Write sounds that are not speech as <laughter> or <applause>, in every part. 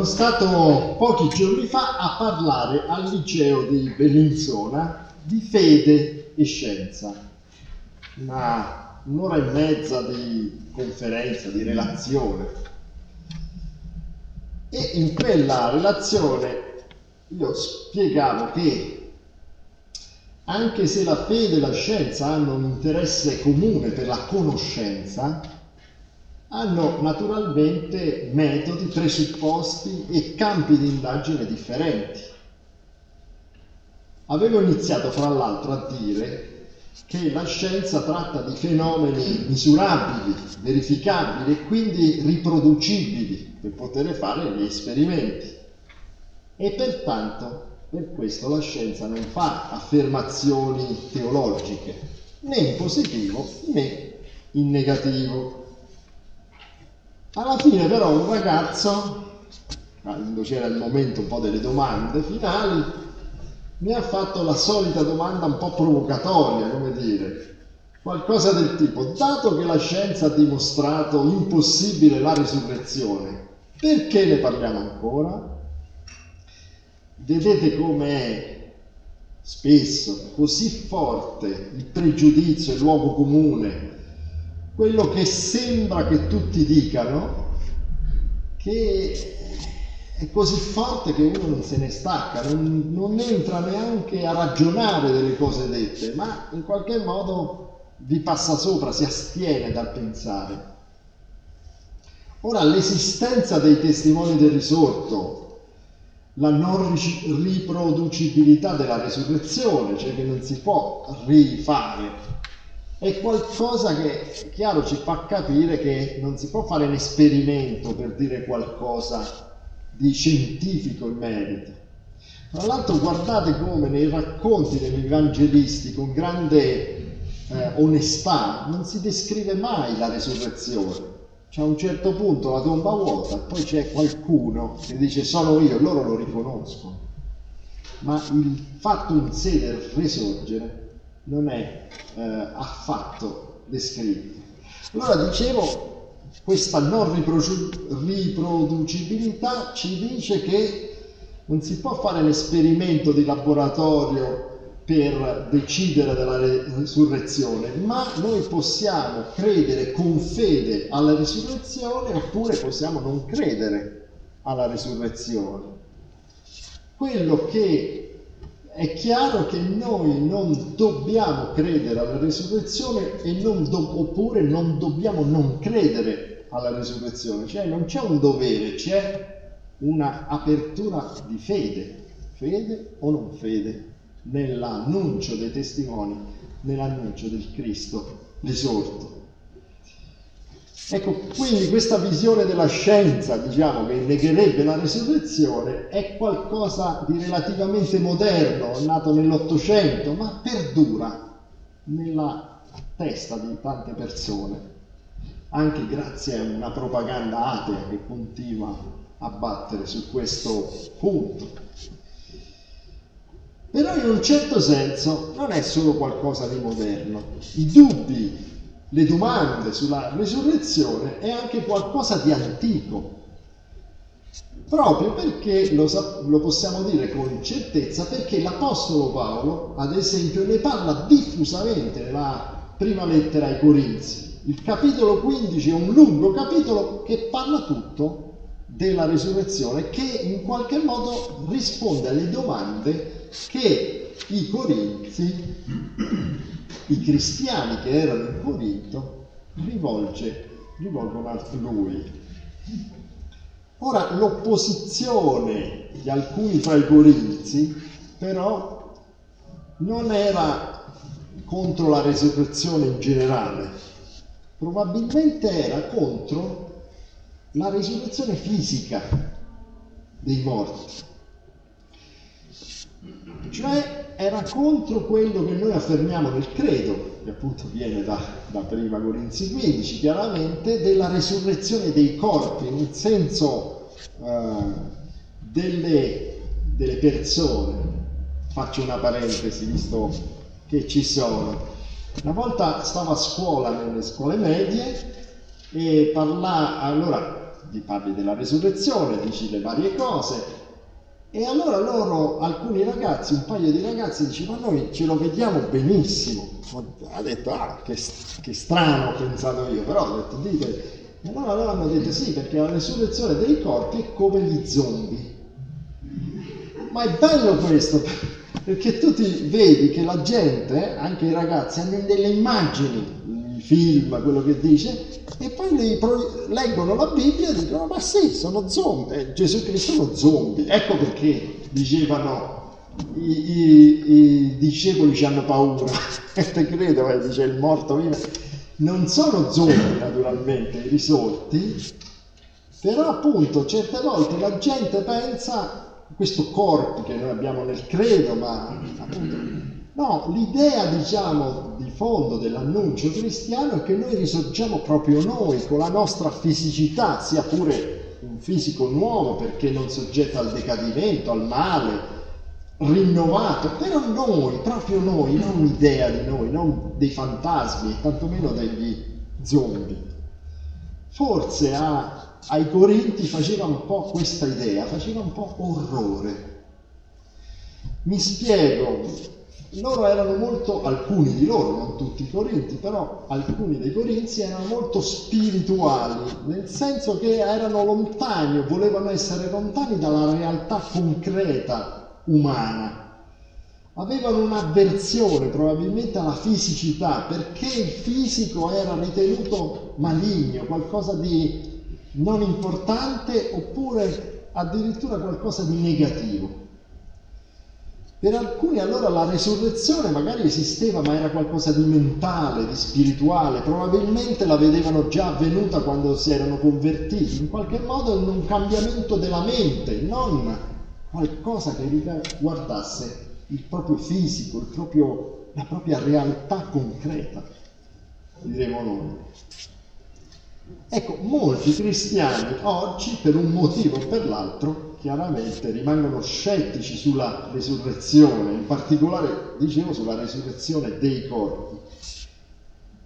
Sono stato pochi giorni fa a parlare al liceo di Bellinzona di fede e scienza. Una, un'ora e mezza di conferenza, di relazione. E in quella relazione io spiegavo che anche se la fede e la scienza hanno un interesse comune per la conoscenza, hanno naturalmente metodi, presupposti e campi di indagine differenti. Avevo iniziato fra l'altro a dire che la scienza tratta di fenomeni misurabili, verificabili e quindi riproducibili per poter fare gli esperimenti. E pertanto per questo la scienza non fa affermazioni teologiche, né in positivo né in negativo. Alla fine però un ragazzo, quando c'era il momento un po' delle domande finali, mi ha fatto la solita domanda un po' provocatoria, come dire, qualcosa del tipo, dato che la scienza ha dimostrato impossibile la risurrezione, perché ne parliamo ancora? Vedete com'è spesso così forte il pregiudizio, il luogo comune quello che sembra che tutti dicano, che è così forte che uno non se ne stacca, non, non entra neanche a ragionare delle cose dette, ma in qualche modo vi passa sopra, si astiene dal pensare. Ora, l'esistenza dei testimoni del risorto, la non riproducibilità della resurrezione, cioè che non si può rifare è qualcosa che, chiaro, ci fa capire che non si può fare un esperimento per dire qualcosa di scientifico in merito. Tra l'altro guardate come nei racconti degli evangelisti con grande eh, onestà non si descrive mai la resurrezione. C'è a un certo punto la tomba vuota, poi c'è qualcuno che dice sono io, loro lo riconoscono. Ma il fatto in sé del risorgere non è eh, affatto descritto. Allora dicevo, questa non riproducibilità ci dice che non si può fare l'esperimento di laboratorio per decidere della risurrezione, ma noi possiamo credere con fede alla risurrezione oppure possiamo non credere alla risurrezione. Quello che è chiaro che noi non dobbiamo credere alla risurrezione non do- oppure non dobbiamo non credere alla risurrezione, cioè non c'è un dovere, c'è una apertura di fede, fede o non fede, nell'annuncio dei testimoni, nell'annuncio del Cristo risorto. Ecco, quindi questa visione della scienza, diciamo, che negherebbe la resurrezione, è qualcosa di relativamente moderno, nato nell'Ottocento, ma perdura nella testa di tante persone, anche grazie a una propaganda atea che continua a battere su questo punto. Però in un certo senso non è solo qualcosa di moderno. I dubbi le domande sulla resurrezione è anche qualcosa di antico, proprio perché lo, lo, possiamo dire con certezza, perché l'Apostolo Paolo, ad esempio, ne parla diffusamente nella prima lettera ai Corinzi. Il capitolo 15 è un lungo capitolo che parla tutto della resurrezione, che in qualche modo risponde alle domande che i Corinzi i cristiani che erano in Corinto rivolge, rivolgono a lui. Ora l'opposizione di alcuni fra i corinzi però non era contro la resurrezione in generale, probabilmente era contro la risurrezione fisica dei morti. Cioè era contro quello che noi affermiamo nel credo, che appunto viene da, da prima Corinzi 15, chiaramente, della resurrezione dei corpi, nel senso eh, delle, delle persone. Faccio una parentesi, visto che ci sono. Una volta stavo a scuola, nelle scuole medie, e parlava, allora gli parli della resurrezione, dici le varie cose. E allora loro, alcuni ragazzi, un paio di ragazzi, dicevano, noi ce lo vediamo benissimo. Ha detto, ah, che, che strano, ho pensato io, però ho detto, dite. E allora loro hanno detto sì, perché la resurrezione dei corpi è come gli zombie. Ma è bello questo, perché tu ti vedi che la gente, anche i ragazzi, hanno delle immagini, i film, quello che dice, e poi leggono la Bibbia e dicono ma sì, sono zombie, eh, Gesù Cristo sono zombie. Ecco perché dicevano i, i, i discepoli ci hanno paura, <laughs> te credo, eh, dice il morto vive. Non sono zombie naturalmente, risorti, però appunto certe volte la gente pensa questo corpo che noi abbiamo nel credo, ma appunto No, l'idea, diciamo, di fondo dell'annuncio cristiano è che noi risorgiamo proprio noi, con la nostra fisicità, sia pure un fisico nuovo perché non soggetta al decadimento, al male, rinnovato, però noi, proprio noi, non un'idea di noi, non dei fantasmi, tantomeno degli zombie. Forse a, ai Corinti faceva un po' questa idea, faceva un po' orrore. Mi spiego, loro erano molto, alcuni di loro, non tutti i corinti, però alcuni dei corinzi erano molto spirituali, nel senso che erano lontani, volevano essere lontani dalla realtà concreta umana. Avevano un'avversione probabilmente alla fisicità, perché il fisico era ritenuto maligno, qualcosa di non importante oppure addirittura qualcosa di negativo. Per alcuni allora la resurrezione magari esisteva, ma era qualcosa di mentale, di spirituale, probabilmente la vedevano già avvenuta quando si erano convertiti, in qualche modo in un cambiamento della mente, non qualcosa che riguardasse il proprio fisico, il proprio, la propria realtà concreta, diremo noi. Ecco, molti cristiani oggi, per un motivo o per l'altro, chiaramente rimangono scettici sulla resurrezione, in particolare, dicevo, sulla resurrezione dei corpi.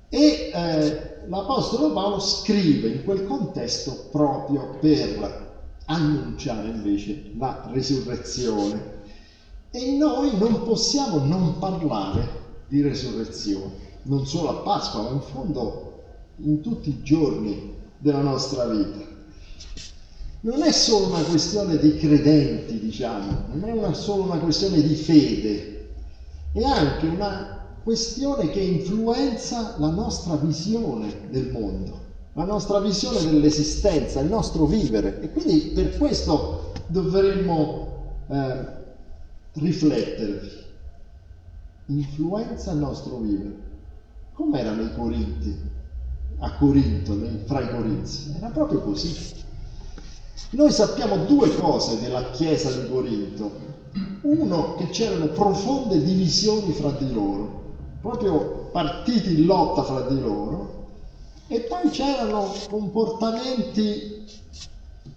E eh, l'Apostolo Paolo scrive in quel contesto proprio per annunciare invece la resurrezione. E noi non possiamo non parlare di resurrezione, non solo a Pasqua, ma in fondo in tutti i giorni della nostra vita non è solo una questione di credenti, diciamo, non è una, solo una questione di fede, è anche una questione che influenza la nostra visione del mondo, la nostra visione dell'esistenza, il nostro vivere. E quindi per questo dovremmo eh, riflettere. Influenza il nostro vivere. Com'era nei Corinti, a Corinto, nei, fra i Corinzi? Era proprio così. Noi sappiamo due cose della Chiesa di Corinto. Uno, che c'erano profonde divisioni fra di loro, proprio partiti in lotta fra di loro, e poi c'erano comportamenti,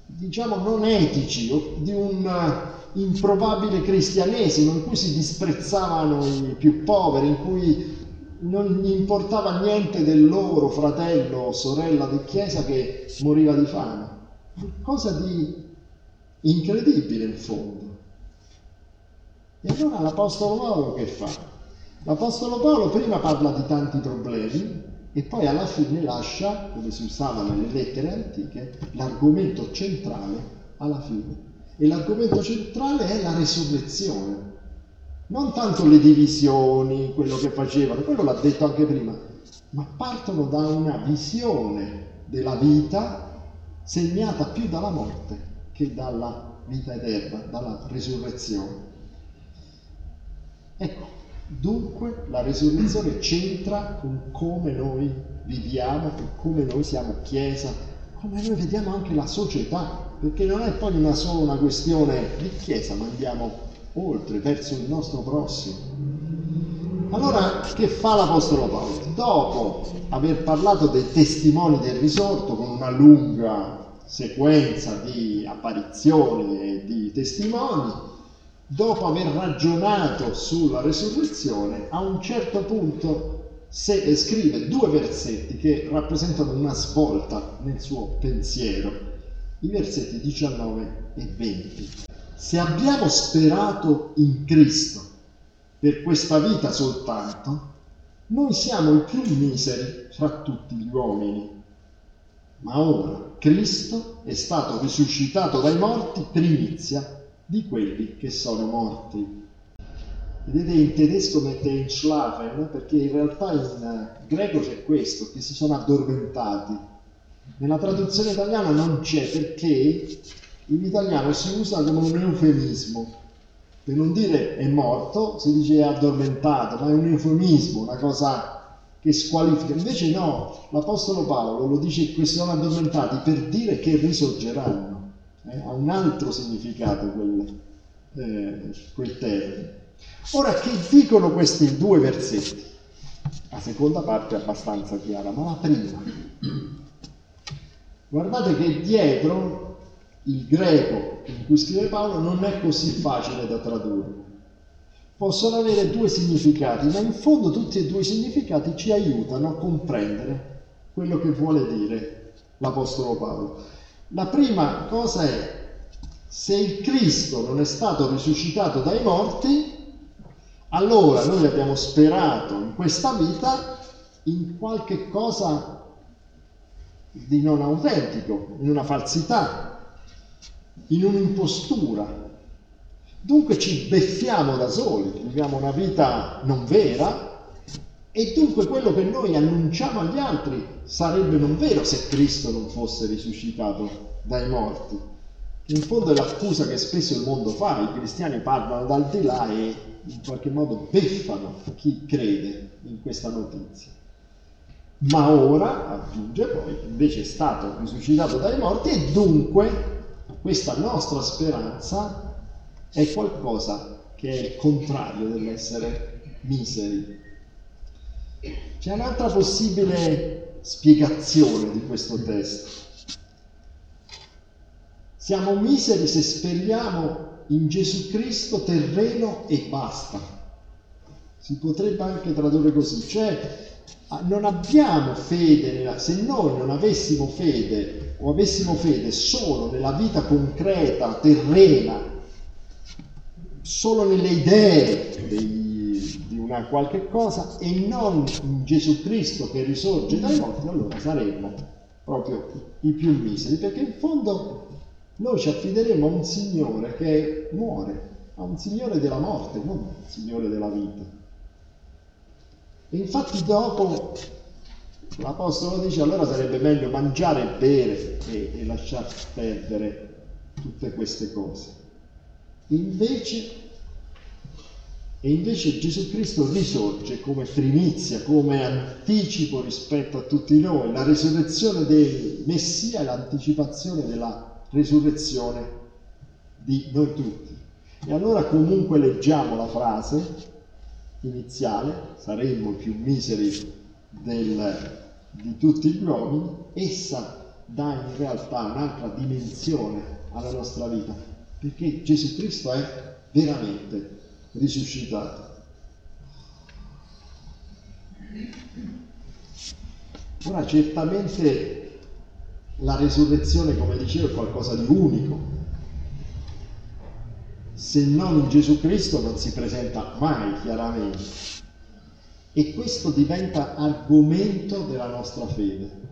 diciamo, non etici, di un improbabile cristianesimo in cui si disprezzavano i più poveri, in cui non gli importava niente del loro fratello o sorella di chiesa che moriva di fame qualcosa di incredibile in fondo. E allora l'Apostolo Paolo che fa? L'Apostolo Paolo prima parla di tanti problemi e poi alla fine lascia, come si usava nelle lettere antiche, l'argomento centrale alla fine. E l'argomento centrale è la resurrezione. Non tanto le divisioni, quello che facevano, quello l'ha detto anche prima, ma partono da una visione della vita segnata più dalla morte che dalla vita eterna, dalla risurrezione. Ecco, dunque la risurrezione c'entra con come noi viviamo, con come noi siamo Chiesa, come noi vediamo anche la società, perché non è poi una solo una questione di Chiesa, ma andiamo oltre, verso il nostro prossimo. Allora, che fa l'Apostolo Paolo? Dopo aver parlato dei testimoni del risorto con una lunga sequenza di apparizioni e di testimoni, dopo aver ragionato sulla resurrezione, a un certo punto se, scrive due versetti che rappresentano una svolta nel suo pensiero. i versetti 19 e 20. Se abbiamo sperato in Cristo per questa vita soltanto, noi siamo i più miseri fra tutti gli uomini. Ma ora Cristo è stato risuscitato dai morti primizia di quelli che sono morti. Vedete in tedesco mette in Schlafen perché in realtà in greco c'è questo, che si sono addormentati. Nella traduzione italiana non c'è perché in italiano si usa come un eufemismo. Per non dire è morto, si dice è addormentato, ma è un eufemismo, una cosa che squalifica. Invece no, l'Apostolo Paolo lo dice che sono addormentati per dire che risorgeranno. Eh? Ha un altro significato quel, eh, quel termine. Ora, che dicono questi due versetti? La seconda parte è abbastanza chiara, ma la prima. Guardate che dietro il greco in cui scrive Paolo non è così facile da tradurre. Possono avere due significati, ma in fondo tutti e due i significati ci aiutano a comprendere quello che vuole dire l'Apostolo Paolo. La prima cosa è, se il Cristo non è stato risuscitato dai morti, allora noi abbiamo sperato in questa vita in qualche cosa di non autentico, in una falsità, in un'impostura. Dunque ci beffiamo da soli, viviamo una vita non vera e dunque quello che noi annunciamo agli altri sarebbe non vero se Cristo non fosse risuscitato dai morti. In fondo è l'accusa che spesso il mondo fa, i cristiani parlano dal di là e in qualche modo beffano chi crede in questa notizia. Ma ora, aggiunge poi, invece è stato risuscitato dai morti e dunque questa nostra speranza è qualcosa che è il contrario dell'essere miseri. C'è un'altra possibile spiegazione di questo testo. Siamo miseri se speriamo in Gesù Cristo terreno e basta. Si potrebbe anche tradurre così, cioè non abbiamo fede, se noi non avessimo fede o avessimo fede solo nella vita concreta, terrena, solo nelle idee di, di una qualche cosa e non in Gesù Cristo che risorge dai morti, allora saremmo proprio i più miseri, perché in fondo noi ci affideremo a un Signore che muore, a un Signore della morte, non un Signore della vita. Infatti dopo l'Apostolo dice allora sarebbe meglio mangiare e bere e, e lasciar perdere tutte queste cose. Invece, e invece Gesù Cristo risorge come primizia, come anticipo rispetto a tutti noi. La risurrezione del Messia è l'anticipazione della risurrezione di noi tutti. E allora comunque leggiamo la frase iniziale, saremmo più miseri del, di tutti gli uomini, essa dà in realtà un'altra dimensione alla nostra vita, perché Gesù Cristo è veramente risuscitato. Ora certamente la risurrezione, come dicevo, è qualcosa di unico. Se non Gesù Cristo non si presenta mai chiaramente. E questo diventa argomento della nostra fede.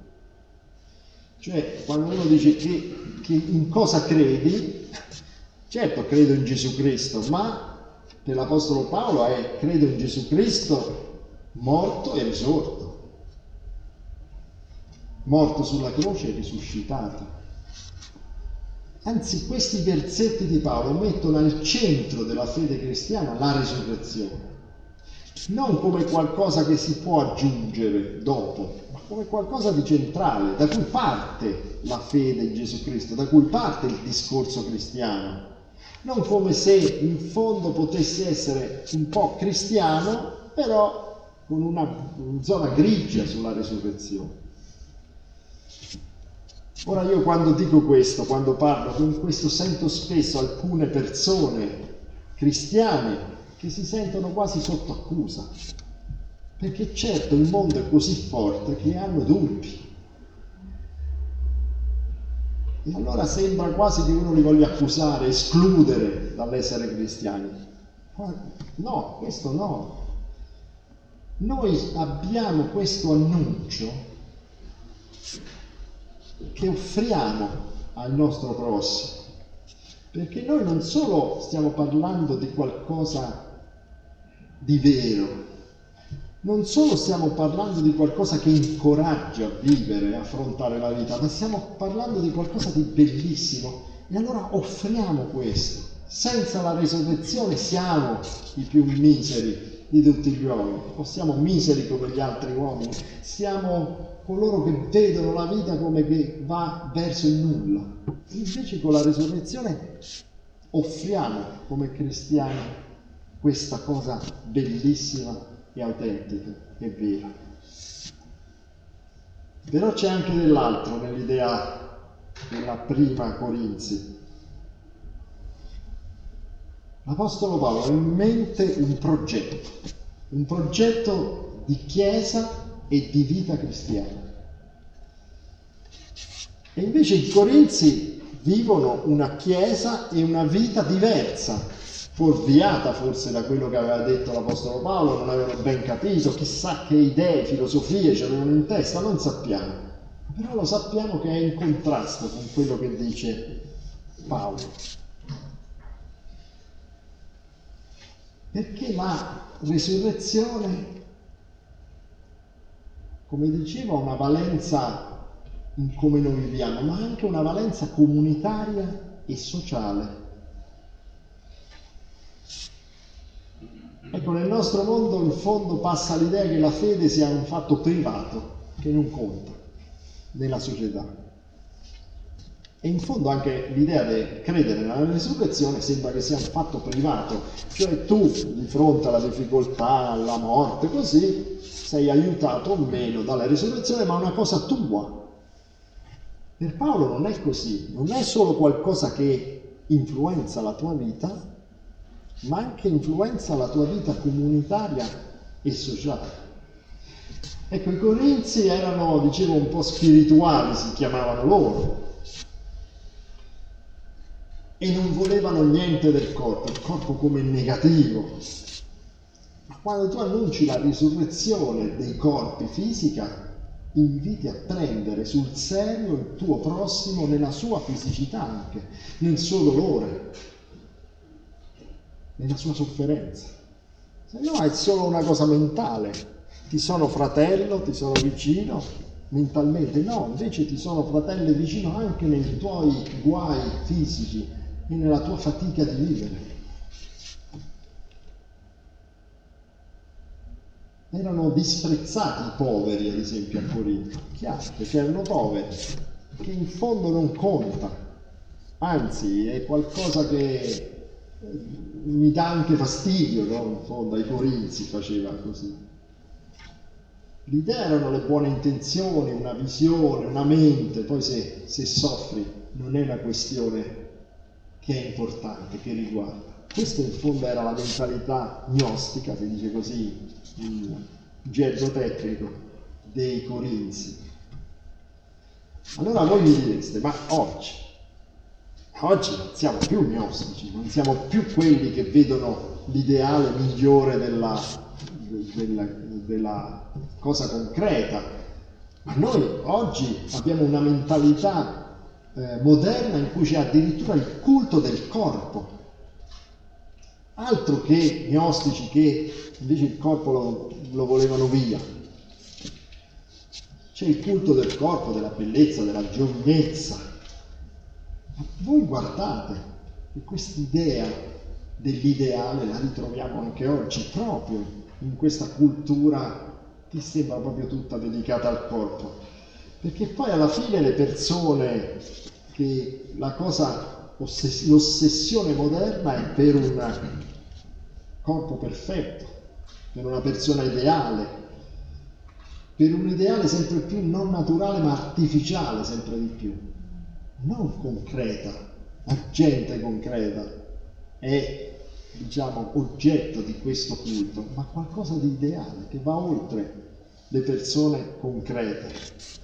Cioè, quando uno dice che, che in cosa credi, certo credo in Gesù Cristo, ma per l'Apostolo Paolo è credo in Gesù Cristo morto e risorto morto sulla croce e risuscitato. Anzi, questi versetti di Paolo mettono al centro della fede cristiana la risurrezione, non come qualcosa che si può aggiungere dopo, ma come qualcosa di centrale, da cui parte la fede in Gesù Cristo, da cui parte il discorso cristiano. Non come se in fondo potesse essere un po' cristiano, però con una zona grigia sulla risurrezione. Ora io quando dico questo, quando parlo con questo, sento spesso alcune persone cristiane che si sentono quasi sotto accusa, perché certo il mondo è così forte che hanno dubbi. E allora sembra quasi che uno li voglia accusare, escludere dall'essere cristiani. No, questo no. Noi abbiamo questo annuncio che offriamo al nostro prossimo, perché noi non solo stiamo parlando di qualcosa di vero, non solo stiamo parlando di qualcosa che incoraggia a vivere, a affrontare la vita, ma stiamo parlando di qualcosa di bellissimo. E allora offriamo questo. Senza la risurrezione siamo i più miseri di tutti gli uomini, o siamo miseri come gli altri uomini, siamo coloro che vedono la vita come che va verso il nulla. Invece con la risurrezione offriamo come cristiani questa cosa bellissima è autentica, è vera. Però c'è anche dell'altro nell'idea della prima Corinzi. L'Apostolo Paolo ha in mente un progetto, un progetto di chiesa e di vita cristiana. E invece i Corinzi vivono una chiesa e una vita diversa fuorviata forse da quello che aveva detto l'Apostolo Paolo, non avevano ben capito, chissà che idee, filosofie c'erano in testa, non sappiamo. Però lo sappiamo che è in contrasto con quello che dice Paolo. Perché la risurrezione, come dicevo, ha una valenza in come noi viviamo, ma anche una valenza comunitaria e sociale. Ecco, nel nostro mondo in fondo passa l'idea che la fede sia un fatto privato, che non conta nella società. E in fondo anche l'idea di credere nella risurrezione sembra che sia un fatto privato, cioè tu di fronte alla difficoltà, alla morte, così sei aiutato o meno dalla risurrezione, ma è una cosa tua. Per Paolo non è così, non è solo qualcosa che influenza la tua vita, ma anche influenza la tua vita comunitaria e sociale. Ecco, i corinzi erano, dicevo, un po' spirituali, si chiamavano loro, e non volevano niente del corpo, il corpo come negativo. Ma quando tu annunci la risurrezione dei corpi fisica, inviti a prendere sul serio il tuo prossimo nella sua fisicità anche, nel suo dolore, nella sua sofferenza. Se no è solo una cosa mentale, ti sono fratello, ti sono vicino mentalmente, no, invece ti sono fratello e vicino anche nei tuoi guai fisici nella tua fatica di vivere. Erano disprezzati i poveri, ad esempio, a Corinto, chiaro, perché erano poveri, che in fondo non conta, anzi è qualcosa che mi dà anche fastidio, no? In fondo ai Corinzi faceva così. L'idea erano le buone intenzioni, una visione, una mente, poi se, se soffri non è la questione che è importante, che riguarda. Questa in fondo era la mentalità gnostica, si dice così in gergo tecnico, dei Corinzi. Allora voi mi direste, ma oggi Oggi non siamo più gnostici, non siamo più quelli che vedono l'ideale migliore della, della, della cosa concreta, ma noi oggi abbiamo una mentalità eh, moderna in cui c'è addirittura il culto del corpo. Altro che gnostici che invece il corpo lo, lo volevano via. C'è il culto del corpo, della bellezza, della giovinezza, voi guardate che quest'idea dell'ideale la ritroviamo anche oggi, proprio in questa cultura che sembra proprio tutta dedicata al corpo. Perché poi alla fine le persone che la cosa, l'ossessione moderna è per un corpo perfetto, per una persona ideale, per un ideale sempre più non naturale ma artificiale sempre di più non concreta, agente concreta, è diciamo oggetto di questo culto, ma qualcosa di ideale che va oltre le persone concrete.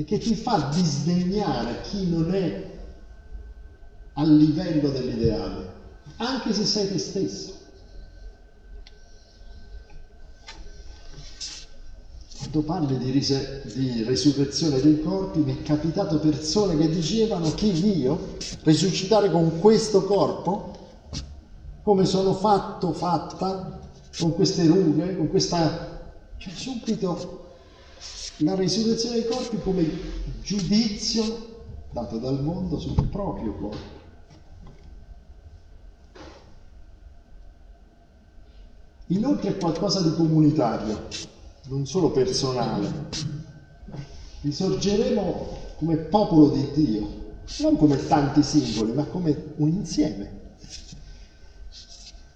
E che ti fa disdegnare chi non è al livello dell'ideale, anche se sei te stesso. Quando parli di, rise- di resurrezione dei corpi, mi è capitato persone che dicevano chi io? Risuscitare con questo corpo? Come sono fatto, fatta? Con queste rughe, con questa... Cioè subito la risurrezione dei corpi come giudizio dato dal mondo sul proprio corpo. Inoltre è qualcosa di comunitario, non solo personale. Risorgeremo come popolo di Dio, non come tanti singoli, ma come un insieme.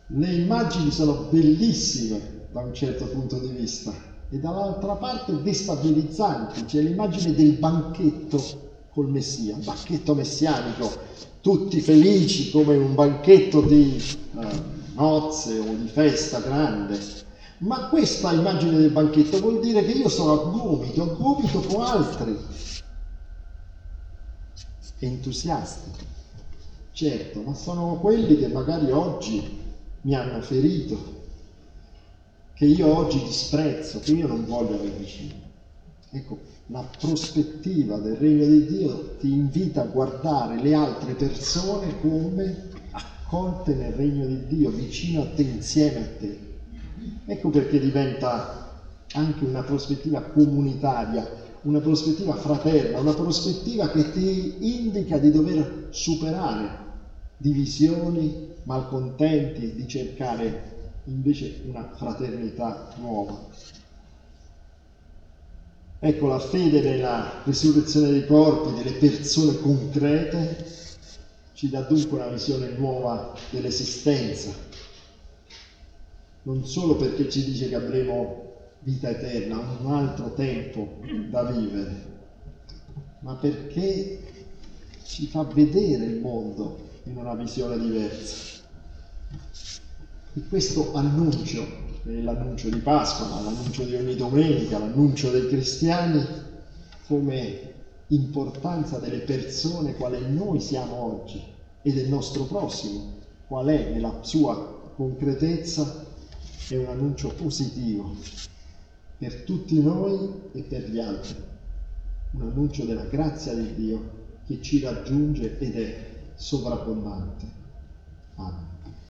Le immagini sono bellissime da un certo punto di vista e dall'altra parte destabilizzanti, c'è l'immagine del banchetto col Messia, banchetto messianico, tutti felici come un banchetto di eh, nozze o di festa grande. Ma questa immagine del banchetto vuol dire che io sono a gomito, a gomito con altri entusiasti. Certo, ma sono quelli che magari oggi mi hanno ferito, che io oggi disprezzo, che io non voglio avere vicino. Ecco, la prospettiva del regno di Dio ti invita a guardare le altre persone come accolte nel regno di Dio, vicino a te, insieme a te. Ecco perché diventa anche una prospettiva comunitaria, una prospettiva fraterna, una prospettiva che ti indica di dover superare divisioni, malcontenti, di cercare invece una fraternità nuova. Ecco la fede nella risurrezione dei corpi, delle persone concrete, ci dà dunque una visione nuova dell'esistenza, non solo perché ci dice che avremo vita eterna, un altro tempo da vivere, ma perché ci fa vedere il mondo in una visione diversa. E questo annuncio, l'annuncio di Pasqua, l'annuncio di ogni domenica, l'annuncio dei cristiani, come importanza delle persone quale noi siamo oggi e del nostro prossimo, qual è nella sua concretezza, è un annuncio positivo per tutti noi e per gli altri, un annuncio della grazia di Dio che ci raggiunge ed è sovrabbondante. Amen.